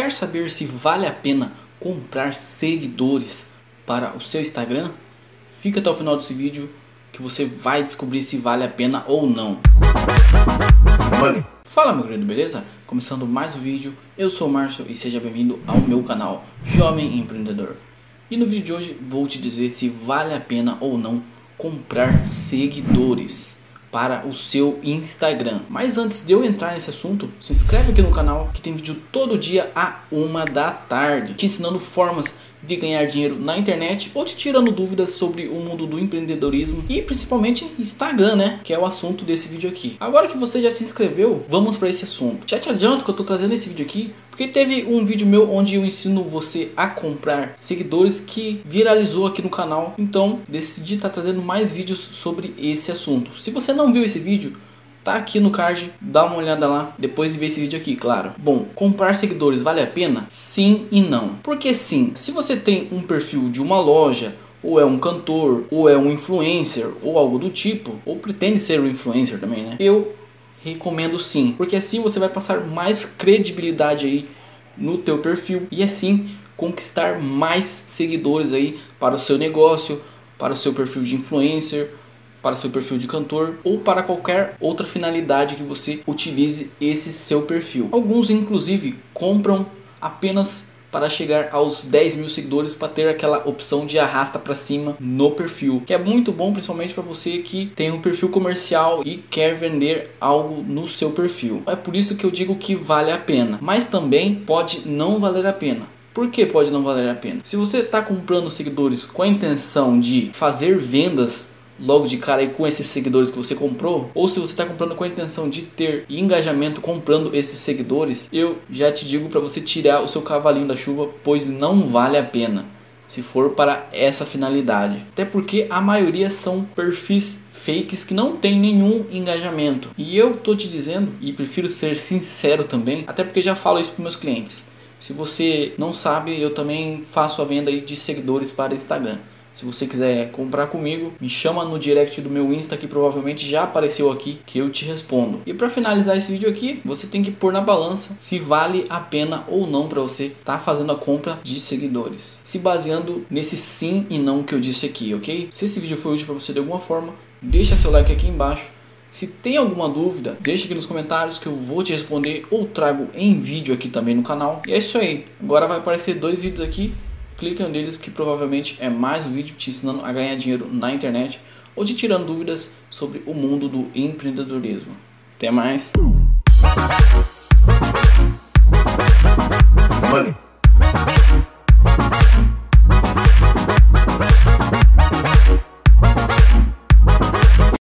quer saber se vale a pena comprar seguidores para o seu Instagram? Fica até o final desse vídeo que você vai descobrir se vale a pena ou não. Fala meu querido, beleza? Começando mais um vídeo, eu sou o Márcio e seja bem-vindo ao meu canal Jovem Empreendedor. E no vídeo de hoje vou te dizer se vale a pena ou não comprar seguidores para o seu Instagram. Mas antes de eu entrar nesse assunto, se inscreve aqui no canal que tem vídeo todo dia a uma da tarde, te ensinando formas de ganhar dinheiro na internet ou te tirando dúvidas sobre o mundo do empreendedorismo e principalmente Instagram, né? Que é o assunto desse vídeo aqui. Agora que você já se inscreveu, vamos para esse assunto. Já te adianto que eu tô trazendo esse vídeo aqui porque teve um vídeo meu onde eu ensino você a comprar seguidores que viralizou aqui no canal. Então decidi estar tá trazendo mais vídeos sobre esse assunto. Se você não viu esse vídeo, tá aqui no card, dá uma olhada lá depois de ver esse vídeo aqui, claro. Bom, comprar seguidores vale a pena? Sim e não. Porque sim, se você tem um perfil de uma loja ou é um cantor, ou é um influencer, ou algo do tipo, ou pretende ser um influencer também, né? Eu recomendo sim, porque assim você vai passar mais credibilidade aí no teu perfil e assim conquistar mais seguidores aí para o seu negócio, para o seu perfil de influencer para seu perfil de cantor ou para qualquer outra finalidade que você utilize esse seu perfil. Alguns, inclusive, compram apenas para chegar aos 10 mil seguidores para ter aquela opção de arrasta para cima no perfil, que é muito bom principalmente para você que tem um perfil comercial e quer vender algo no seu perfil. É por isso que eu digo que vale a pena, mas também pode não valer a pena. Por que pode não valer a pena? Se você está comprando seguidores com a intenção de fazer vendas logo de cara aí com esses seguidores que você comprou, ou se você está comprando com a intenção de ter engajamento comprando esses seguidores, eu já te digo para você tirar o seu cavalinho da chuva, pois não vale a pena se for para essa finalidade. Até porque a maioria são perfis fakes que não tem nenhum engajamento. E eu tô te dizendo e prefiro ser sincero também, até porque já falo isso para meus clientes. Se você não sabe, eu também faço a venda de seguidores para Instagram. Se você quiser comprar comigo, me chama no direct do meu Insta que provavelmente já apareceu aqui que eu te respondo. E para finalizar esse vídeo aqui, você tem que pôr na balança se vale a pena ou não para você estar tá fazendo a compra de seguidores. Se baseando nesse sim e não que eu disse aqui, ok? Se esse vídeo foi útil para você de alguma forma, deixa seu like aqui embaixo. Se tem alguma dúvida, deixa aqui nos comentários que eu vou te responder ou trago em vídeo aqui também no canal. E é isso aí. Agora vai aparecer dois vídeos aqui clique em um deles que provavelmente é mais um vídeo te ensinando a ganhar dinheiro na internet ou te tirando dúvidas sobre o mundo do empreendedorismo. Até mais! Money.